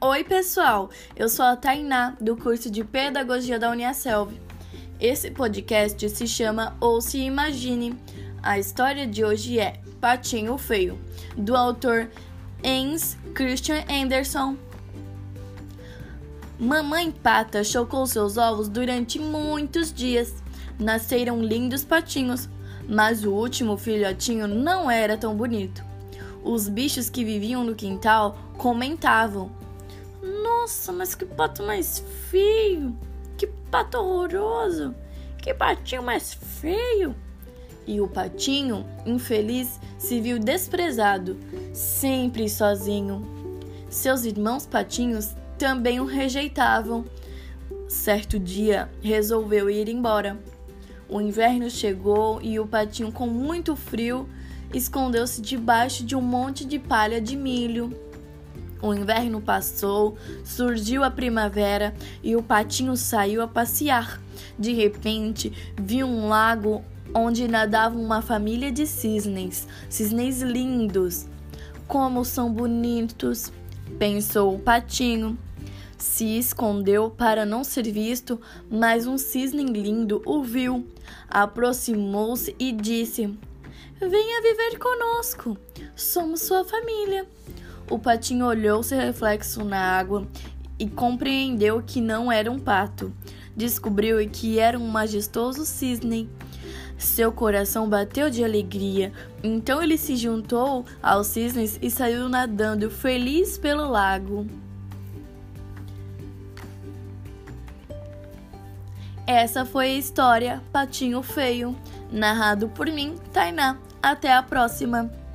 Oi, pessoal! Eu sou a Tainá, do curso de Pedagogia da Uniaselv. Esse podcast se chama Ou Se Imagine. A história de hoje é Patinho Feio, do autor Hans Christian Andersen. Mamãe Pata chocou seus ovos durante muitos dias. Nasceram lindos patinhos, mas o último filhotinho não era tão bonito. Os bichos que viviam no quintal comentavam nossa, mas que pato mais feio! Que pato horroroso! Que patinho mais feio! E o patinho, infeliz, se viu desprezado, sempre sozinho. Seus irmãos patinhos também o rejeitavam. Certo dia, resolveu ir embora. O inverno chegou e o patinho, com muito frio, escondeu-se debaixo de um monte de palha de milho. O inverno passou, surgiu a primavera e o patinho saiu a passear. De repente, viu um lago onde nadava uma família de cisnes, cisnes lindos. Como são bonitos, pensou o patinho. Se escondeu para não ser visto, mas um cisne lindo o viu. Aproximou-se e disse: Venha viver conosco, somos sua família. O patinho olhou seu reflexo na água e compreendeu que não era um pato. Descobriu que era um majestoso cisne. Seu coração bateu de alegria. Então ele se juntou aos cisnes e saiu nadando feliz pelo lago. Essa foi a história Patinho Feio, narrado por mim, Tainá. Até a próxima!